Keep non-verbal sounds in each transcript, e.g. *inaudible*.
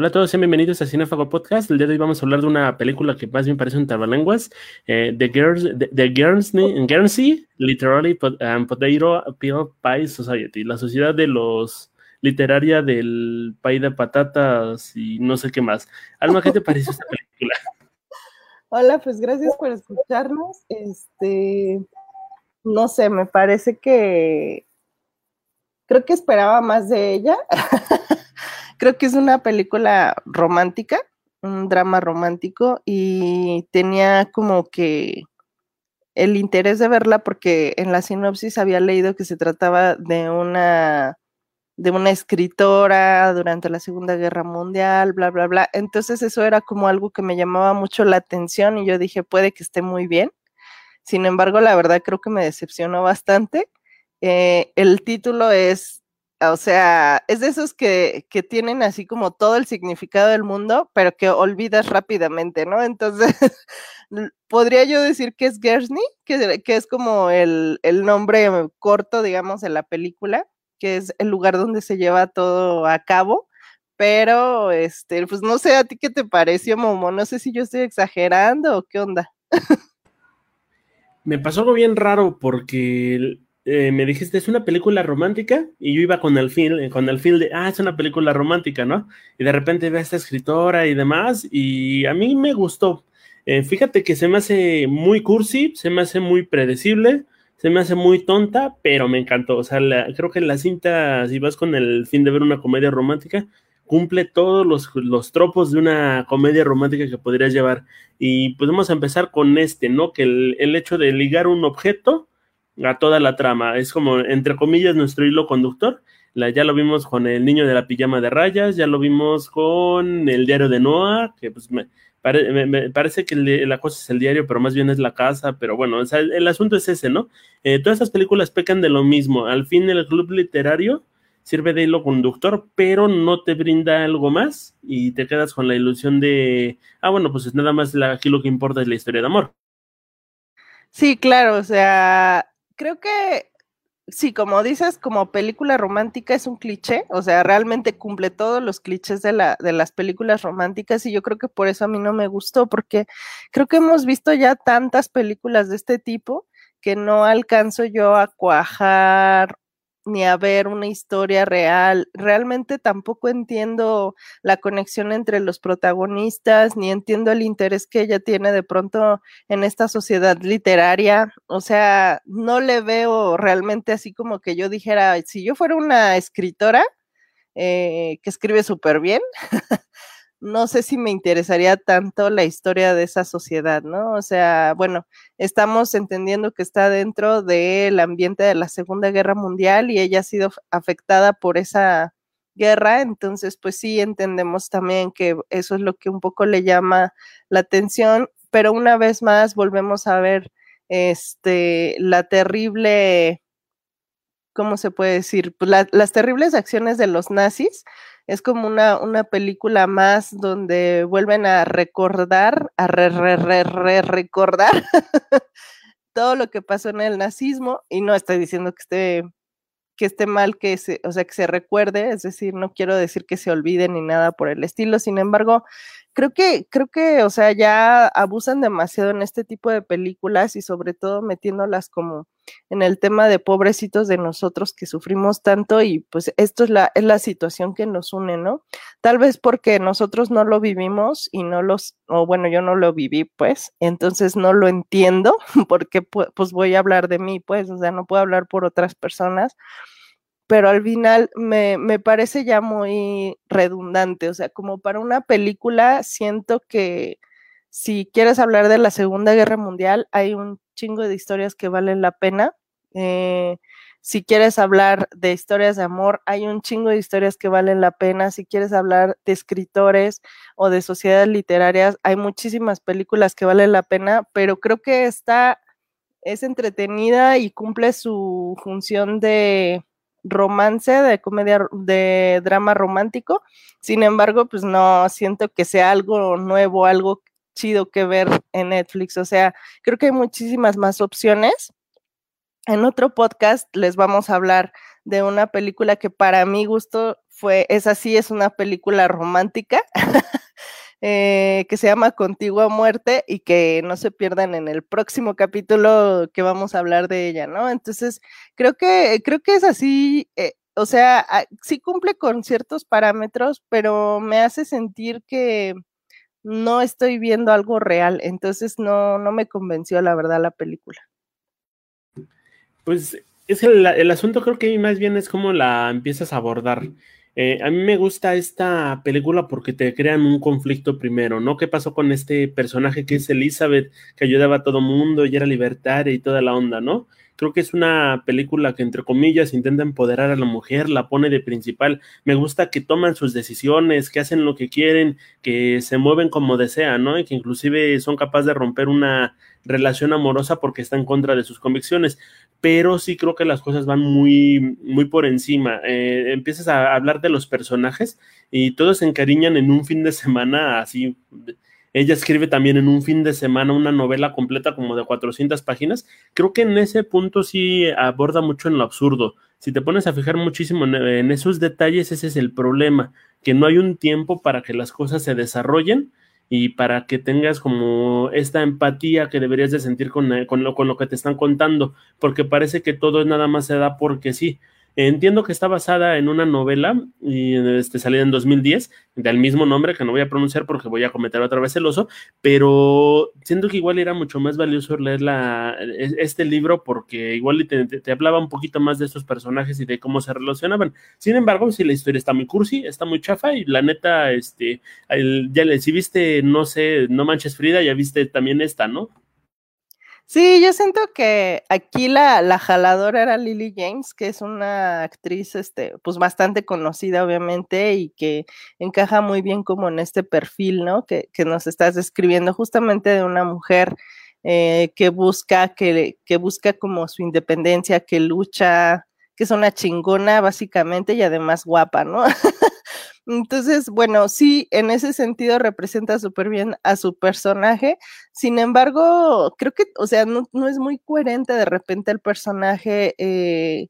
Hola a todos, sean bienvenidos a Cinefago Podcast. El día de hoy vamos a hablar de una película que más bien parece un trabalenguas, eh, The, Girls, The, Guernsey, Guernsey, Literary um, Potato Peel Pie Society, la sociedad de los literaria del país de patatas y no sé qué más. Alma, ¿qué te pareció esta película? *laughs* Hola, pues gracias por escucharnos. Este, no sé, me parece que creo que esperaba más de ella. *laughs* creo que es una película romántica, un drama romántico y tenía como que el interés de verla porque en la sinopsis había leído que se trataba de una de una escritora durante la Segunda Guerra Mundial, bla, bla, bla. Entonces eso era como algo que me llamaba mucho la atención y yo dije, puede que esté muy bien. Sin embargo, la verdad creo que me decepcionó bastante. Eh, el título es o sea, es de esos que, que, tienen así como todo el significado del mundo, pero que olvidas rápidamente, ¿no? Entonces, *laughs* podría yo decir que es Gersney, que, que es como el, el, nombre corto, digamos, de la película, que es el lugar donde se lleva todo a cabo. Pero, este, pues no sé a ti qué te pareció, Momo. No sé si yo estoy exagerando o qué onda. Me pasó algo bien raro porque eh, me dijiste, es una película romántica, y yo iba con el feel, con el feel de, ah, es una película romántica, ¿no? Y de repente ve a esta escritora y demás, y a mí me gustó. Eh, fíjate que se me hace muy cursi, se me hace muy predecible, se me hace muy tonta, pero me encantó. O sea, creo que la cinta, si vas con el fin de ver una comedia romántica, cumple todos los, los, tropos de una comedia romántica que podrías llevar. Y a empezar con este, ¿no? Que el, el hecho de ligar un objeto a toda la trama. Es como, entre comillas, nuestro hilo conductor. La, ya lo vimos con el niño de la pijama de rayas, ya lo vimos con el diario de Noah, que pues me, parece que la cosa es el diario, pero más bien es la casa, pero bueno, el, asunto es ese, ¿no? Eh, todas estas películas pecan de lo mismo. Al fin el club literario sirve de hilo conductor, pero no te brinda algo más y te quedas con la ilusión de, ah, bueno, pues nada más aquí lo que importa es la historia de amor. Sí, claro, o sea, creo que sí, como dices, como película romántica es un cliché, o sea, realmente cumple todos los clichés de, la, de las películas románticas y yo creo que por eso a mí no me gustó, porque creo que hemos visto ya tantas películas de este tipo que no alcanzo yo a cuajar ni a ver una historia real. Realmente tampoco entiendo la conexión entre los protagonistas, ni entiendo el interés que ella tiene de pronto en esta sociedad literaria. O sea, no le veo realmente así como que yo dijera, si yo fuera una escritora eh, que escribe súper bien, *laughs* no sé si me interesaría tanto la historia de esa sociedad, ¿no? O sea, bueno, estamos entendiendo que está dentro del ambiente de la Segunda Guerra Mundial y ella ha sido afectada por esa guerra, entonces pues sí entendemos también que eso es lo que un poco le llama la atención, pero una vez más volvemos a ver este la terrible ¿cómo se puede decir? Pues las terribles acciones de los nazis es como una, una película más donde vuelven a recordar, a re, re, re, recordar *laughs* todo lo que pasó en el nazismo y no estoy diciendo que esté que esté mal que se, o sea, que se recuerde, es decir, no quiero decir que se olvide ni nada por el estilo, sin embargo, creo que, creo que, o sea, ya abusan demasiado en este tipo de películas y sobre todo metiéndolas como en el tema de pobrecitos de nosotros que sufrimos tanto y pues esto es la, es la situación que nos une, ¿no? Tal vez porque nosotros no lo vivimos y no los, o bueno, yo no lo viví, pues, entonces no lo entiendo *laughs* porque pues voy a hablar de mí, pues, o sea, no puedo hablar por otras personas pero al final me, me, parece ya muy redundante, o sea, como para una película siento que si quieres hablar de la Segunda Guerra Mundial, hay un chingo de historias que valen la pena. Eh, si quieres hablar de historias de amor, hay un chingo de historias que valen la pena. Si quieres hablar de escritores o de sociedades literarias, hay muchísimas películas que valen la pena, pero creo que esta es entretenida y cumple su función de romance, de comedia, de drama romántico. Sin embargo, pues no siento que sea algo nuevo, algo chido que ver en Netflix. O sea, creo que hay muchísimas más opciones. En otro podcast les vamos a hablar de una película que para mi gusto fue, esa sí es una película romántica. *laughs* Eh, que se llama Contigo a Muerte y que no se pierdan en el próximo capítulo que vamos a hablar de ella, ¿no? Entonces, creo que, creo que es así, eh, o sea, sí cumple con ciertos parámetros, pero me hace sentir que no estoy viendo algo real, entonces no, no me convenció la verdad la película. Pues es el, el asunto creo que más bien es cómo la empiezas a abordar. Eh, a mí me gusta esta película porque te crean un conflicto primero, ¿no? ¿Qué pasó con este personaje que es Elizabeth, que ayudaba a todo mundo y era libertaria y toda la onda, ¿no? Creo que es una película que, entre comillas, intenta empoderar a la mujer, la pone de principal. Me gusta que toman sus decisiones, que hacen lo que quieren, que se mueven como desean, ¿no? Y que inclusive son capaces de romper una relación amorosa porque está en contra de sus convicciones pero sí creo que las cosas van muy, muy por encima. Eh, empiezas a hablar de los personajes y todos se encariñan en un fin de semana así. Ella escribe también en un fin de semana una novela completa como de 400 páginas. Creo que en ese punto sí aborda mucho en lo absurdo. Si te pones a fijar muchísimo en, esos detalles, ese es el problema, que no hay un tiempo para que las cosas se desarrollen y para que tengas como esta empatía que deberías de sentir con, eh, con, lo, con lo que te están contando, porque parece que todo nada más se da porque sí. Entiendo que está basada en una novela y este, salida en 2010 del mismo nombre que no voy a pronunciar porque voy a cometer otra vez el oso, pero siento que igual era mucho más valioso leer la, e, este libro porque igual te, te, hablaba un poquito más de estos personajes y de cómo se relacionaban. Sin embargo, si la historia está muy cursi, está muy chafa y la neta, este, ya si viste, no sé, No Manches Frida, ya viste también esta, ¿no? Sí, yo siento que aquí la, la, jaladora era Lily James, que es una actriz, este, pues bastante conocida, obviamente, y que encaja muy bien como en este perfil, ¿no? Que, que nos estás describiendo justamente de una mujer eh, que busca, que, que busca como su independencia, que lucha, que es una chingona, básicamente, y además guapa, ¿no? *laughs* Entonces, bueno, sí, en ese sentido representa súper bien a su personaje. Sin embargo, creo que, o sea, no, es muy coherente de repente el personaje. Eh,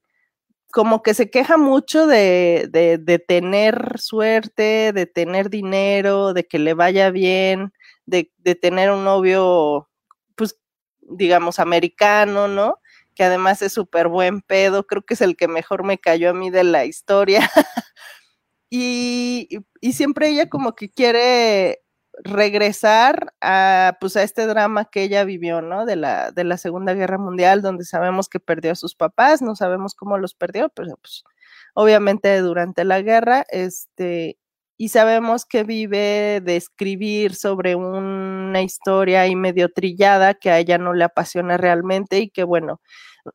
como que se queja mucho de, de, tener suerte, de tener dinero, de que le vaya bien, de, de tener un novio, pues, digamos, americano, ¿no? Que además es súper buen pedo, creo que es el que mejor me cayó a mí de la historia. *laughs* Y, siempre ella como que quiere regresar a, pues, a este drama que ella vivió, ¿no? De la, de la Segunda Guerra Mundial, donde sabemos que perdió a sus papás, no sabemos cómo los perdió, pero pues obviamente durante la guerra, este, y sabemos que vive de escribir sobre una historia y medio trillada que a ella no le apasiona realmente y que bueno,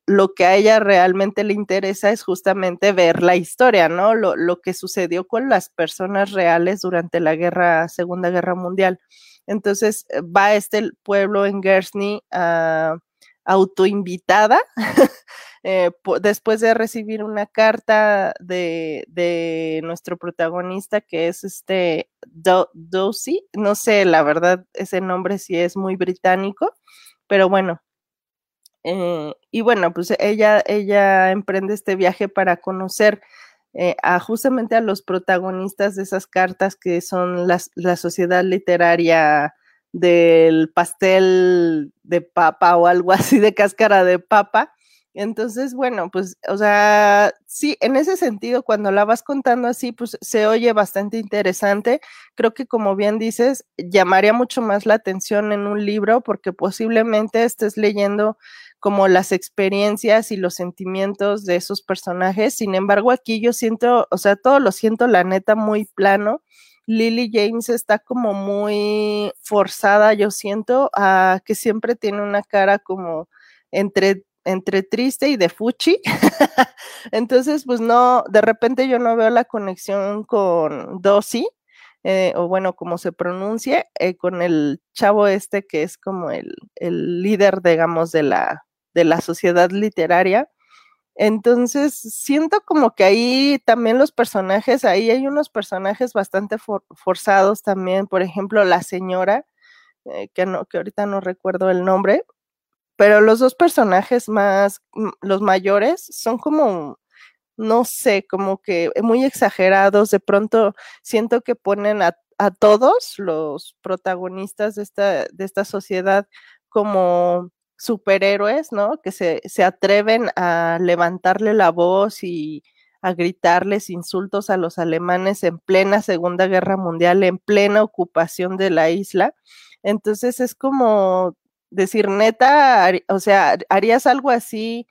lo que a ella realmente le interesa es justamente ver la historia, ¿no? Lo, lo que sucedió con las personas reales durante la guerra, Segunda Guerra Mundial. Entonces eh, va este pueblo en Guernsey uh, autoinvitada, *laughs* eh, después de recibir una carta de, de, nuestro protagonista que es este Do Dosi, no sé la verdad ese nombre si es muy británico, pero bueno, eh, y bueno, pues ella, ella emprende este viaje para conocer eh, a justamente a los protagonistas de esas cartas que son las, la sociedad literaria del pastel de papa o algo *laughs* así de cáscara de papa. Entonces, bueno, pues, o sea, sí, en ese sentido, cuando la vas contando así, pues se oye bastante interesante. Creo que, como bien dices, llamaría mucho más la atención en un libro porque posiblemente estés leyendo como las experiencias y los sentimientos de esos personajes. Sin embargo, aquí yo siento, o sea, todo lo siento, la neta, muy plano. Lily James está como muy forzada, yo siento, a que siempre tiene una cara como entre entre triste y de fuchi. *laughs* Entonces, pues no, de repente yo no veo la conexión con Dossi, eh, o bueno, como se pronuncie, eh, con el chavo este que es como el, el líder, digamos, de la, de la sociedad literaria. Entonces, siento como que ahí también los personajes, ahí hay unos personajes bastante forzados también, por ejemplo, la señora, eh, que, no, que ahorita no recuerdo el nombre, pero los dos personajes más, los mayores, son como no sé, como que muy exagerados, de pronto siento que ponen a, todos los protagonistas de esta, de esta sociedad como superhéroes, ¿no? Que se, se atreven a levantarle la voz y a gritarles insultos a los alemanes en plena Segunda Guerra Mundial, en plena ocupación de la isla. Entonces es como decir, neta, o sea, harías algo así,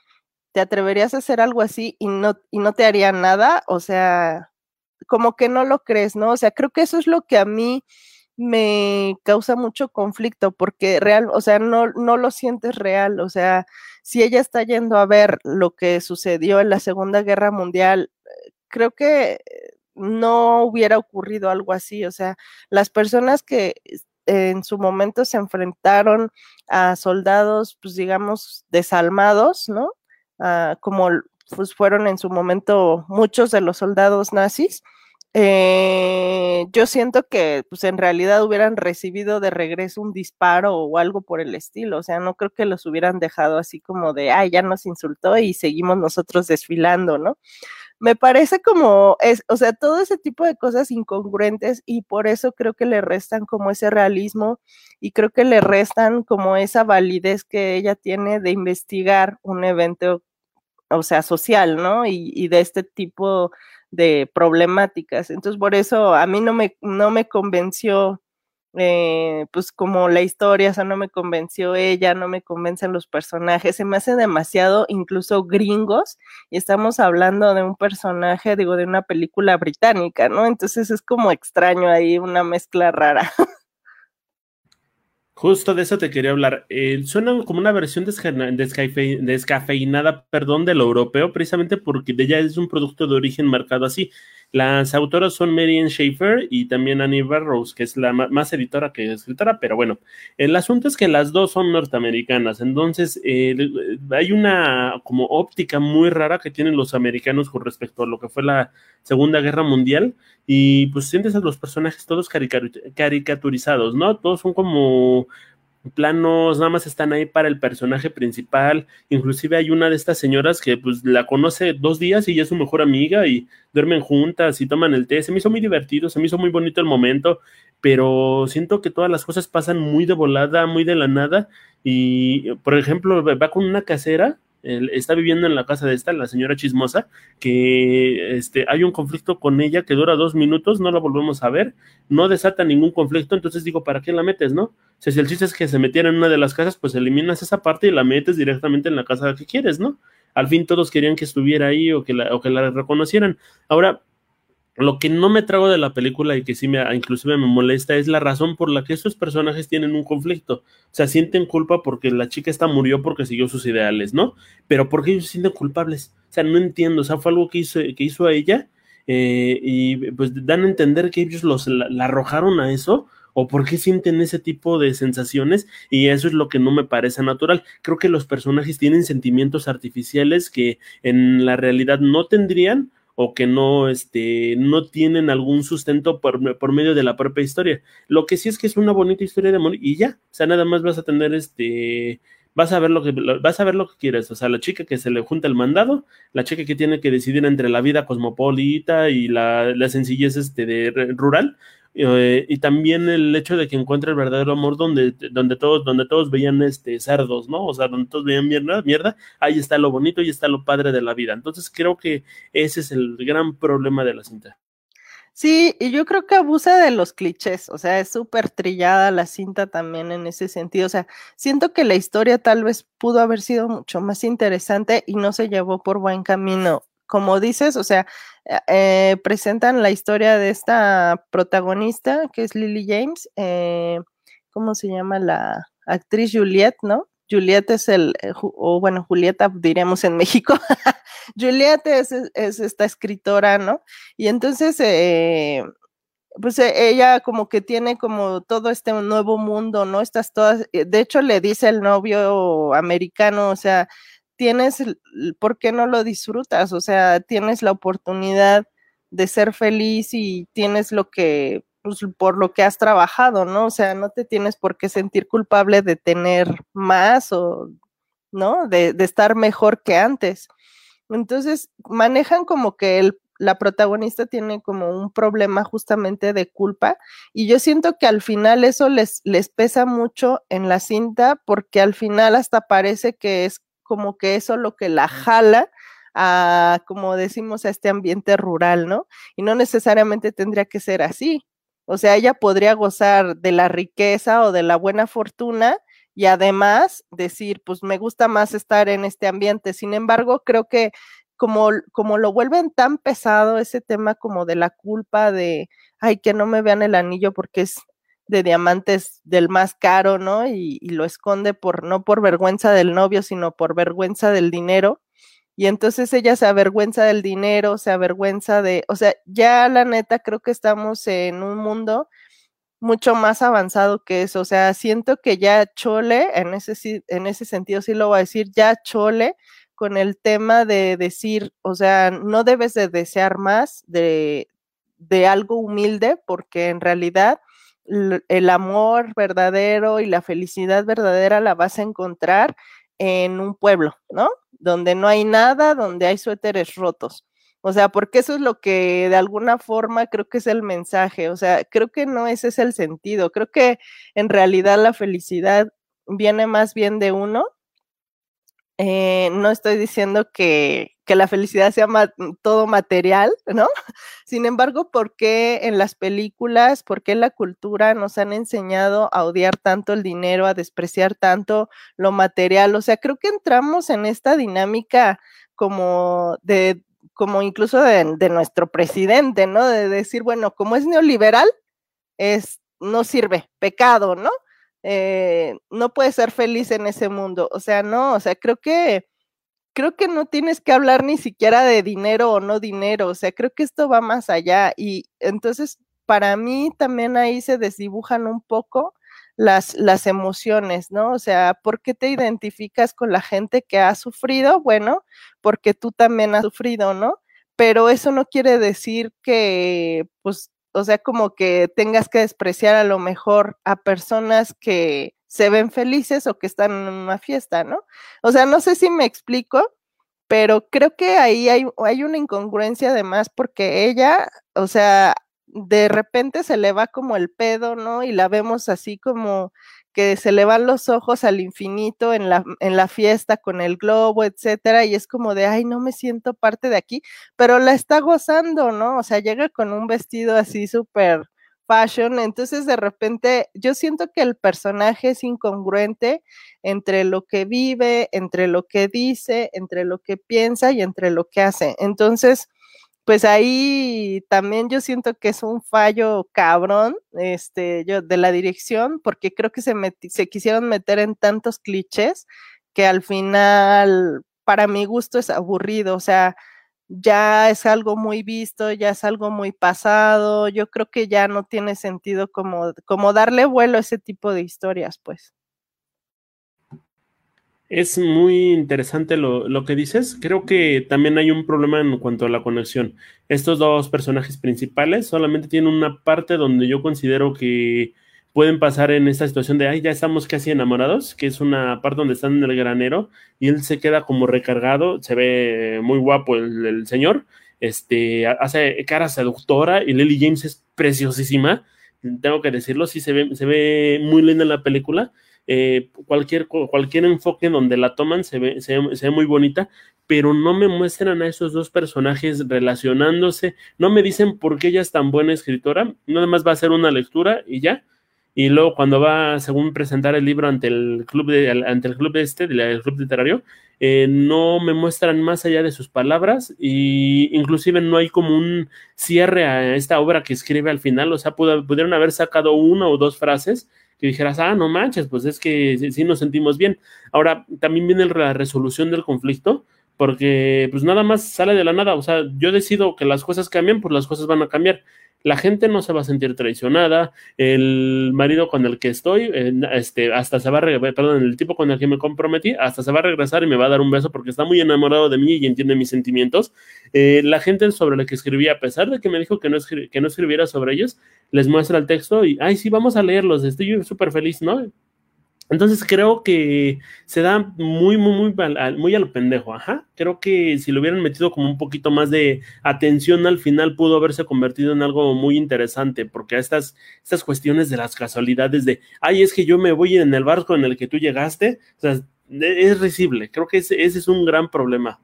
te atreverías a hacer algo así y no, te haría nada, o sea, como que no lo crees, ¿no? O sea, creo que eso es lo que a mí me causa mucho conflicto porque real, o sea, no, no lo sientes real, o sea, si ella está yendo a ver lo que sucedió en la Segunda Guerra Mundial, creo que no hubiera ocurrido algo así, o sea, las personas que en su momento se enfrentaron a soldados, pues digamos, desalmados, ¿no? Ah, como pues fueron en su momento muchos de los soldados nazis, eh, yo siento que pues en realidad hubieran recibido de regreso un disparo o algo por el estilo, o sea, no creo que los hubieran dejado así como de, ay, ya nos insultó y seguimos nosotros desfilando, ¿no? Me parece como, es, o sea, todo ese tipo de cosas incongruentes y por eso creo que le restan como ese realismo y creo que le restan como esa validez que ella tiene de investigar un evento, o sea, social, ¿no? Y, de este tipo de problemáticas. Entonces, por eso a mí no me, no me convenció, eh, pues como la historia, o sea, no me convenció ella, no me convencen los personajes, se me hace demasiado incluso gringos y estamos hablando de un personaje, digo, de una película británica, ¿no? Entonces es como extraño ahí, una mezcla rara. *laughs* Justo de eso te quería hablar. Eh, suena como una versión descafeinada, perdón, de lo europeo, precisamente porque de ella es un producto de origen marcado así. Las autoras son Marian Schaefer y también Annie Barrows, que es la más editora que escritora, pero bueno, el asunto es que las dos son norteamericanas, entonces eh, hay una como óptica muy rara que tienen los americanos con respecto a lo que fue la Segunda Guerra Mundial y pues sientes a los personajes todos caricaturizados, ¿no? Todos son como planos, nada más están ahí para el personaje principal. Inclusive hay una de estas señoras que pues la conoce dos días y ya es su mejor amiga y duermen juntas y toman el té. Se me hizo muy divertido, se me hizo muy bonito el momento, pero siento que todas las cosas pasan muy de volada, muy de la nada. Y, por ejemplo, va con una casera está viviendo en la casa de esta, la señora chismosa, que este, hay un conflicto con ella que dura dos minutos, no la volvemos a ver, no desata ningún conflicto, entonces digo, ¿para qué la metes, no? si el chiste es que se metiera en una de las casas, pues eliminas esa parte y la metes directamente en la casa que quieres, ¿no? Al fin todos querían que estuviera ahí o que la, o que la reconocieran. Ahora, lo que no me trago de la película y que sí me inclusive me molesta es la razón por la que estos personajes tienen un conflicto. O sea, sienten culpa porque la chica esta murió porque siguió sus ideales, ¿no? Pero ¿por qué ellos se sienten culpables? O sea, no entiendo. O sea, fue algo que hizo, que hizo a ella eh, y pues dan a entender que ellos los, la, arrojaron a eso o por qué sienten ese tipo de sensaciones y eso es lo que no me parece natural. Creo que los personajes tienen sentimientos artificiales que en la realidad no tendrían o que no, este, no tienen algún sustento por, por, medio de la propia historia. Lo que sí es que es una bonita historia de amor y ya, o sea, nada más vas a tener este, vas a ver lo que vas a ver lo que quieres, o sea, la chica que se le junta el mandado, la chica que tiene que decidir entre la vida cosmopolita y la, la sencillez este de rural, eh, y también el hecho de que encuentre el verdadero amor donde, donde todos, donde todos veían este cerdos, ¿no? O sea, donde todos veían mierda, mierda, ahí está lo bonito y está lo padre de la vida. Entonces creo que ese es el gran problema de la cinta. Sí, y yo creo que abusa de los clichés, o sea, es súper trillada la cinta también en ese sentido, o sea, siento que la historia tal vez pudo haber sido mucho más interesante y no se llevó por buen camino como dices, o sea, eh, eh, presentan la historia de esta protagonista, que es Lily James, eh, ¿cómo se llama la actriz Juliette, no? Juliette es el, o bueno, Julieta diremos en México. *laughs* Juliette es, es, esta escritora, ¿no? Y entonces, pues ella como que tiene como todo este nuevo mundo, ¿no? Estas todas, de hecho le dice el novio americano, o sea, tienes, ¿por qué no lo disfrutas? O sea, tienes la oportunidad de ser feliz y tienes lo que, pues, por lo que has trabajado, ¿no? O sea, no te tienes por qué sentir culpable de tener más o, ¿no? De, estar mejor que antes. Entonces manejan como que la protagonista tiene como un problema justamente de culpa y yo siento que al final eso les, les pesa mucho en la cinta porque al final hasta parece que es como que eso lo que la jala a, como decimos, a este ambiente rural, ¿no? Y no necesariamente tendría que ser así. O sea, ella podría gozar de la riqueza o de la buena fortuna y además decir, pues me gusta más estar en este ambiente. Sin embargo, creo que como, como lo vuelven tan pesado ese tema como de la culpa de, ay, que no me vean el anillo porque es de diamantes del más caro, ¿no? Y, y, lo esconde por, no por vergüenza del novio, sino por vergüenza del dinero. Y entonces ella se avergüenza del dinero, se avergüenza de, o sea, ya la neta creo que estamos en un mundo mucho más avanzado que eso. O sea, siento que ya Chole, en ese, en ese sentido sí lo voy a decir, ya Chole con el tema de decir, o sea, no debes de desear más de, de algo humilde, porque en realidad el amor verdadero y la felicidad verdadera la vas a encontrar en un pueblo, ¿no? Donde no hay nada, donde hay suéteres rotos. O sea, porque eso es lo que de alguna forma creo que es el mensaje. O sea, creo que no ese es el sentido. Creo que en realidad la felicidad viene más bien de uno. Eh, no estoy diciendo que, que la felicidad sea todo material, ¿no? Sin embargo, ¿por qué en las películas, por qué en la cultura nos han enseñado a odiar tanto el dinero, a despreciar tanto lo material? O sea, creo que entramos en esta dinámica como de, como incluso de, nuestro presidente, ¿no? De decir, bueno, como es neoliberal, es, no sirve, pecado, ¿no? Eh, no puedes ser feliz en ese mundo. O sea, no, o sea, creo que creo que no tienes que hablar ni siquiera de dinero o no dinero, o sea, creo que esto va más allá y entonces para mí también ahí se desdibujan un poco las, las emociones, ¿no? O sea, ¿por qué te identificas con la gente que ha sufrido? Bueno, porque tú también has sufrido, ¿no? Pero eso no quiere decir que, pues, o sea, como que tengas que despreciar a lo mejor a personas que, se ven felices o que están en una fiesta, ¿no? O sea, no sé si me explico, pero creo que ahí hay, una incongruencia además porque ella, o sea, de repente se le va como el pedo, ¿no? Y la vemos así como que se le van los ojos al infinito en la, en la fiesta con el globo, etcétera, y es como de, ay, no me siento parte de aquí, pero la está gozando, ¿no? O sea, llega con un vestido así súper fashion, entonces de repente yo siento que el personaje es incongruente entre lo que vive, entre lo que dice, entre lo que piensa y entre lo que hace. Entonces, pues ahí también yo siento que es un fallo cabrón este, yo, de la dirección, porque creo que se, se quisieron meter en tantos clichés que al final, para mi gusto, es aburrido. O sea, ya es algo muy visto, ya es algo muy pasado, yo creo que ya no tiene sentido como, como darle vuelo a ese tipo de historias, pues. Es muy interesante lo, lo, que dices. Creo que también hay un problema en cuanto a la conexión. Estos dos personajes principales solamente tienen una parte donde yo considero que pueden pasar en esta situación de, ay, ya estamos casi enamorados, que es una parte donde están en el granero y él se queda como recargado, se ve muy guapo el, señor, este, hace cara seductora y Lily James es preciosísima, tengo que decirlo, sí se ve, se ve muy linda en la película, eh, cualquier, cualquier enfoque donde la toman se ve, se ve muy bonita, pero no me muestran a esos dos personajes relacionándose, no me dicen por qué ella es tan buena escritora, nada más va a ser una lectura y ya, y luego cuando va, según presentar el libro ante el club de, ante el club este, del club literario, eh, no me muestran más allá de sus palabras y inclusive no hay como un cierre a esta obra que escribe al final, o sea, pudieron haber sacado una o dos frases que dijeras, ah, no manches, pues es que sí nos sentimos bien. Ahora, también viene la resolución del conflicto, porque pues nada más sale de la nada, o sea, yo decido que las cosas cambien, pues las cosas van a cambiar la gente no se va a sentir traicionada, el marido con el que estoy, eh, este, hasta se va a regresar, perdón, el tipo con el que me comprometí, hasta se va a regresar y me va a dar un beso porque está muy enamorado de mí y entiende mis sentimientos. Eh, la gente sobre la que escribí, a pesar de que me dijo que no, que no escribiera sobre ellos, les muestra el texto y, ay, sí, vamos a leerlos, estoy súper feliz, ¿no? Entonces creo que se da muy, muy, muy, muy a lo pendejo, ajá. Creo que si lo hubieran metido como un poquito más de atención al final pudo haberse convertido en algo muy interesante, porque estas, estas cuestiones de las casualidades de, ay, es que yo me voy en el barco en el que tú llegaste, o sea, es risible. Creo que ese, ese es un gran problema.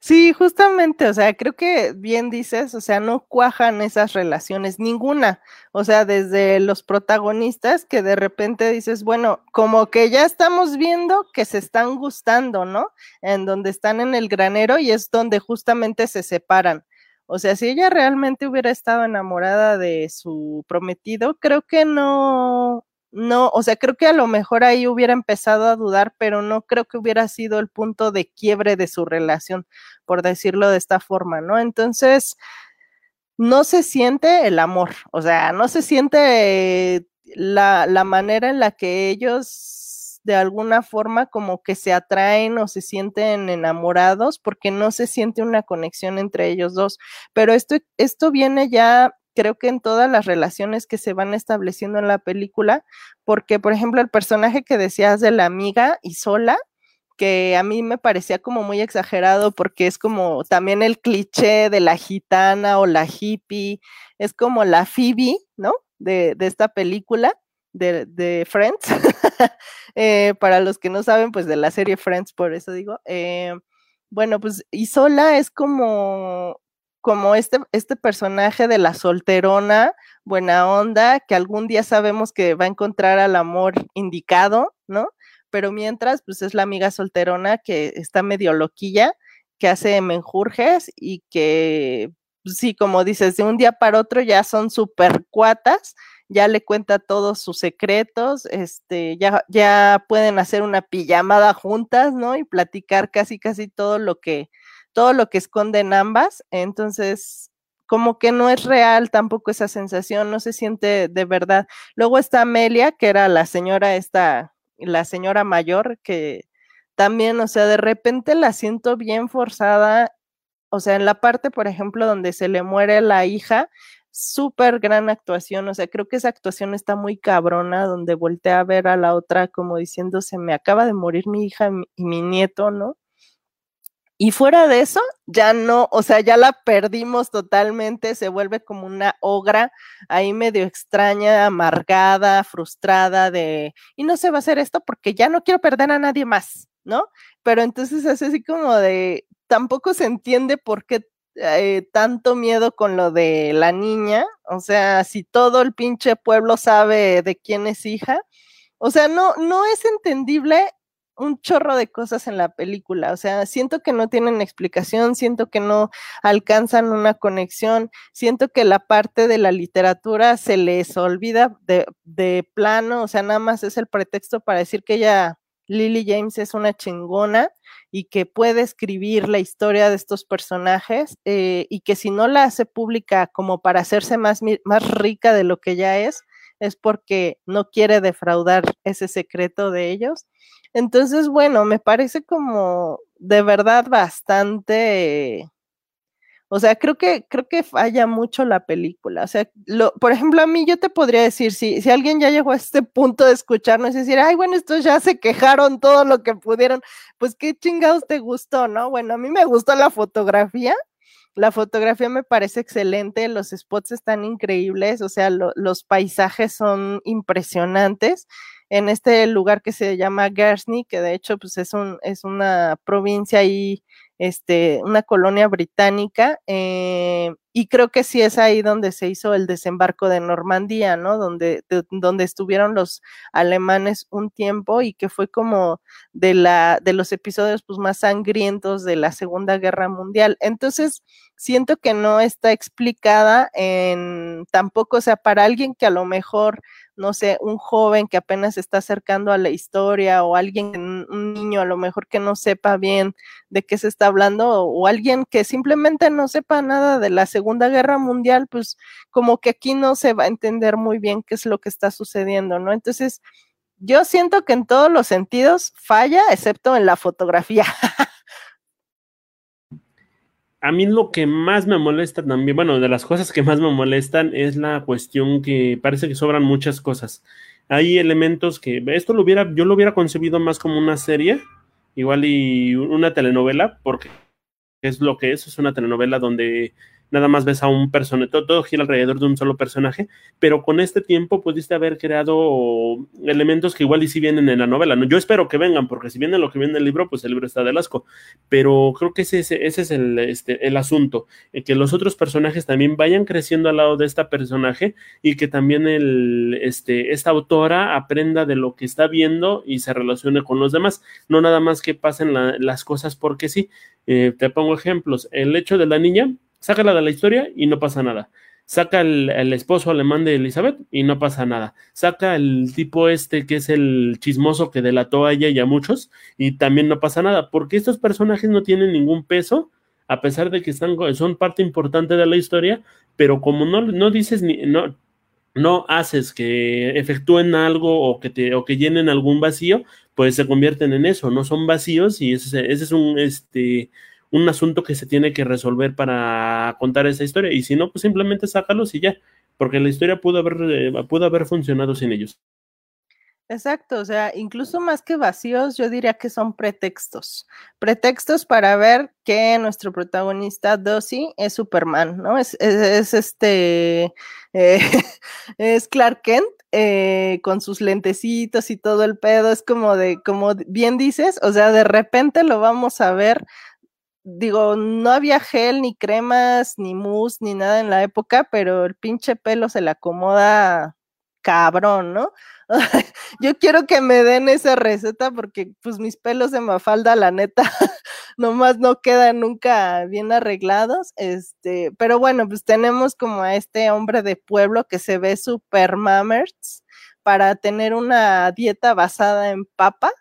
Sí, justamente, o sea, creo que bien dices, o sea, no cuajan esas relaciones, ninguna. O sea, desde los protagonistas que de repente dices, bueno, como que ya estamos viendo que se están gustando, ¿no? En donde están en el granero y es donde justamente se separan. O sea, si ella realmente hubiera estado enamorada de su prometido, creo que no, no, o sea, creo que a lo mejor ahí hubiera empezado a dudar, pero no creo que hubiera sido el punto de quiebre de su relación, por decirlo de esta forma, ¿no? Entonces, no se siente el amor, o sea, no se siente la, la manera en la que ellos de alguna forma como que se atraen o se sienten enamorados porque no se siente una conexión entre ellos dos. Pero esto, esto viene ya creo que en todas las relaciones que se van estableciendo en la película, porque por ejemplo el personaje que decías de la amiga y sola, que a mí me parecía como muy exagerado porque es como también el cliché de la gitana o la hippie, es como la Phoebe, ¿no? De, esta película de, Friends. *laughs* Eh, para los que no saben, pues de la serie Friends, por eso digo. Eh, bueno, pues Isola es como como este, este personaje de la solterona, buena onda, que algún día sabemos que va a encontrar al amor indicado, ¿no? Pero mientras, pues es la amiga solterona que está medio loquilla, que hace menjurjes y que, pues sí, como dices, de un día para otro ya son súper cuatas, ya le cuenta todos sus secretos, este, ya, ya pueden hacer una pijamada juntas, ¿no? Y platicar casi, casi todo lo que, todo lo que esconden ambas, entonces como que no es real tampoco esa sensación, no se siente de verdad. Luego está Amelia, que era la señora esta, la señora mayor, que también, o sea, de repente la siento bien forzada, o sea, en la parte, por ejemplo, donde se le muere la hija, súper gran actuación, o sea, creo que esa actuación está muy cabrona, donde voltea a ver a la otra como diciendo, se me acaba de morir mi hija y mi nieto, ¿no? Y fuera de eso, ya no, o sea, ya la perdimos totalmente, se vuelve como una ogra ahí medio extraña, amargada, frustrada de, y no se va a hacer esto porque ya no quiero perder a nadie más, ¿no? Pero entonces es así como de, tampoco se entiende por qué eh, tanto miedo con lo de la niña, o sea, si todo el pinche pueblo sabe de quién es hija, o sea, no, no es entendible un chorro de cosas en la película, o sea, siento que no tienen explicación, siento que no alcanzan una conexión, siento que la parte de la literatura se les olvida de, plano, o sea, nada más es el pretexto para decir que ella, Lily James, es una chingona y que puede escribir la historia de estos personajes eh, y que si no la hace pública como para hacerse más, más rica de lo que ya es, es porque no quiere defraudar ese secreto de ellos. Entonces, bueno, me parece como de verdad bastante, o sea, creo que, creo que falla mucho la película. O sea, por ejemplo, a mí yo te podría decir, si, si alguien ya llegó a este punto de escucharnos y decir, ay, bueno, estos ya se quejaron todo lo que pudieron, pues qué chingados te gustó, ¿no? Bueno, a mí me gustó la fotografía, la fotografía me parece excelente, los spots están increíbles, o sea, los paisajes son impresionantes. En este lugar que se llama Guernsey, que de hecho pues es, un, es una provincia ahí, este, una colonia británica, eh, y creo que sí es ahí donde se hizo el desembarco de Normandía, ¿no? Donde, donde estuvieron los alemanes un tiempo y que fue como de, la, de los episodios pues, más sangrientos de la Segunda Guerra Mundial. Entonces, siento que no está explicada en tampoco, o sea, para alguien que a lo mejor no sé, un joven que apenas se está acercando a la historia o alguien, un niño a lo mejor que no sepa bien de qué se está hablando o, alguien que simplemente no sepa nada de la Segunda Guerra Mundial, pues como que aquí no se va a entender muy bien qué es lo que está sucediendo, ¿no? Entonces, yo siento que en todos los sentidos falla, excepto en la fotografía. *laughs* a mí lo que más me molesta también, bueno, de las cosas que más me molestan es la cuestión que parece que sobran muchas cosas. hay elementos que esto lo hubiera, yo lo hubiera concebido más como una serie, igual y una telenovela, porque es lo que es, es una telenovela donde nada más ves a un personaje, todo, gira alrededor de un solo personaje, pero con este tiempo pudiste haber creado elementos que igual y si vienen en la novela. ¿no? Yo espero que vengan, porque si viene lo que viene en el libro, pues el libro está de asco, pero creo que ese, ese, es el, este, el asunto, eh, que los otros personajes también vayan creciendo al lado de esta personaje y que también el, este, esta autora aprenda de lo que está viendo y se relacione con los demás, no nada más que pasen las cosas porque sí. Eh, te pongo ejemplos, el hecho de la niña, sácala de la historia y no pasa nada. Saca el, esposo alemán de Elizabeth y no pasa nada. Saca el tipo este que es el chismoso que delató a ella y a muchos y también no pasa nada, porque estos personajes no tienen ningún peso, a pesar de que están, son parte importante de la historia, pero como no, no dices ni, no, no haces que efectúen algo o que, te, o que llenen algún vacío, pues se convierten en eso, no son vacíos y ese, ese es un, este, un asunto que se tiene que resolver para contar esa historia. Y si no, pues simplemente sácalos y ya, porque la historia pudo haber, eh, pudo haber funcionado sin ellos. Exacto, o sea, incluso más que vacíos, yo diría que son pretextos. Pretextos para ver que nuestro protagonista Dossie es Superman, ¿no? Es, es, este, eh, *laughs* es Clark Kent eh, con sus lentecitos y todo el pedo. Es como de, como bien dices, o sea, de repente lo vamos a ver digo, no había gel, ni cremas, ni mousse, ni nada en la época, pero el pinche pelo se le acomoda cabrón, ¿no? *laughs* Yo quiero que me den esa receta porque pues mis pelos de mafalda, la neta, *laughs* nomás no quedan nunca bien arreglados, este, pero bueno, pues tenemos como a este hombre de pueblo que se ve super mammers para tener una dieta basada en papa,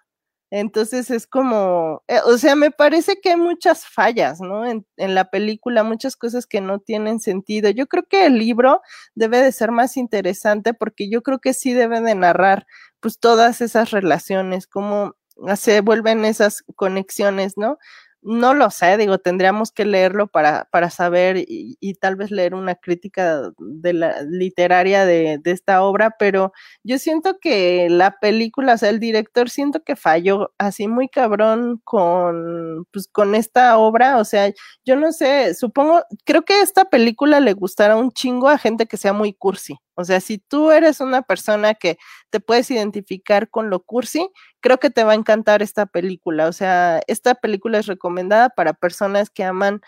entonces es como, eh, o sea, me parece que hay muchas fallas, ¿no? En, en, la película, muchas cosas que no tienen sentido. Yo creo que el libro debe de ser más interesante porque yo creo que sí debe de narrar pues todas esas relaciones, cómo se vuelven esas conexiones, ¿no? No lo sé, digo, tendríamos que leerlo para, para saber y, y, tal vez leer una crítica de la literaria de, de, esta obra, pero yo siento que la película, o sea, el director siento que falló así muy cabrón con, pues, con esta obra, o sea, yo no sé, supongo, creo que esta película le gustará un chingo a gente que sea muy cursi, o sea, si tú eres una persona que te puedes identificar con lo cursi, creo que te va a encantar esta película. O sea, esta película es recomendada para personas que aman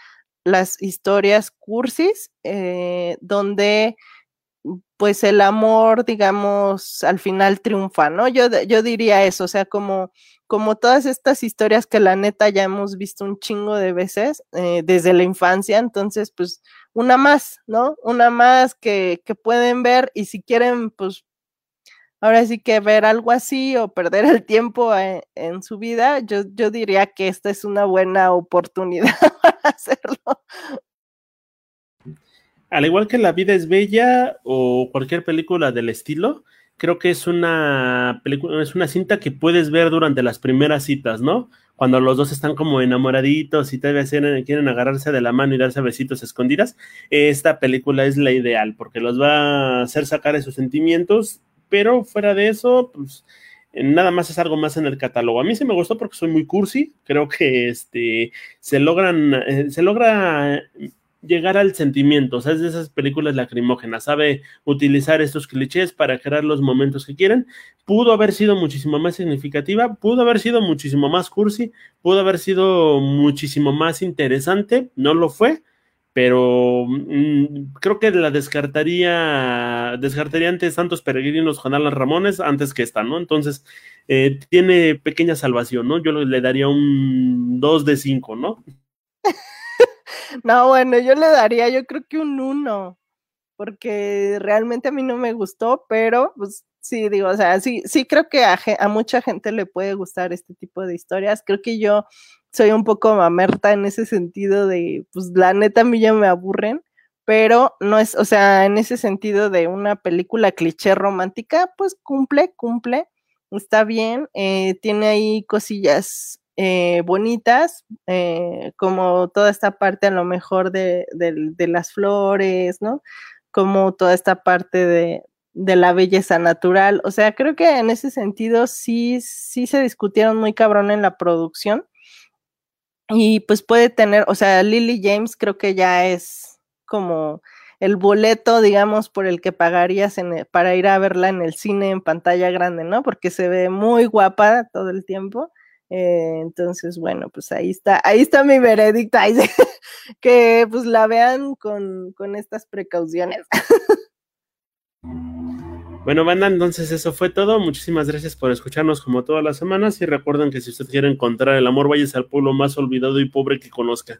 las historias cursis, eh, donde pues el amor, digamos, al final triunfa, ¿no? Yo, yo diría eso, o sea, como, como todas estas historias que la neta ya hemos visto un chingo de veces eh, desde la infancia, entonces, pues, una más, ¿no? Una más que, que pueden ver y si quieren, pues ahora sí que ver algo así o perder el tiempo en, en, su vida, yo, yo diría que esta es una buena oportunidad *laughs* para hacerlo. Al igual que La vida es bella o cualquier película del estilo, creo que es una película, es una cinta que puedes ver durante las primeras citas, ¿no? cuando los dos están como enamoraditos y todavía quieren agarrarse de la mano y darse besitos escondidas, esta película es la ideal porque los va a hacer sacar esos sentimientos, pero fuera de eso, pues nada más es algo más en el catálogo. A mí sí me gustó porque soy muy cursi, creo que este se logran eh, se logra llegar al sentimiento, o sea, es de esas películas lacrimógenas, sabe utilizar estos clichés para crear los momentos que quieren. Pudo haber sido muchísimo más significativa, pudo haber sido muchísimo más cursi, pudo haber sido muchísimo más interesante, no lo fue, pero mmm, creo que la descartaría, descartaría antes Santos Peregrinos Juan Alan Ramones antes que esta, ¿no? Entonces, eh, tiene pequeña salvación, ¿no? Yo le daría un 2 de 5, ¿no? *laughs* No, bueno, yo le daría, yo creo que un uno, porque realmente a mí no me gustó, pero pues sí, digo, o sea, sí, sí creo que a, a, mucha gente le puede gustar este tipo de historias. Creo que yo soy un poco mamerta en ese sentido de, pues la neta a mí ya me aburren, pero no es, o sea, en ese sentido de una película cliché romántica, pues cumple, cumple, está bien, eh, tiene ahí cosillas eh, bonitas, eh, como toda esta parte a lo mejor de, de, las flores, ¿no? Como toda esta parte de, de la belleza natural. O sea, creo que en ese sentido sí, sí se discutieron muy cabrón en la producción. Y pues puede tener, o sea, Lily James creo que ya es como el boleto, digamos, por el que pagarías en para ir a verla en el cine en pantalla grande, ¿no? Porque se ve muy guapa todo el tiempo. Eh, entonces, bueno, pues ahí está, ahí está mi veredicto, *laughs* que pues la vean con, con estas precauciones. *laughs* Bueno, banda, entonces eso fue todo. Muchísimas gracias por escucharnos como todas las semanas y recuerden que si usted quiere encontrar el amor, váyase al pueblo más olvidado y pobre que conozca.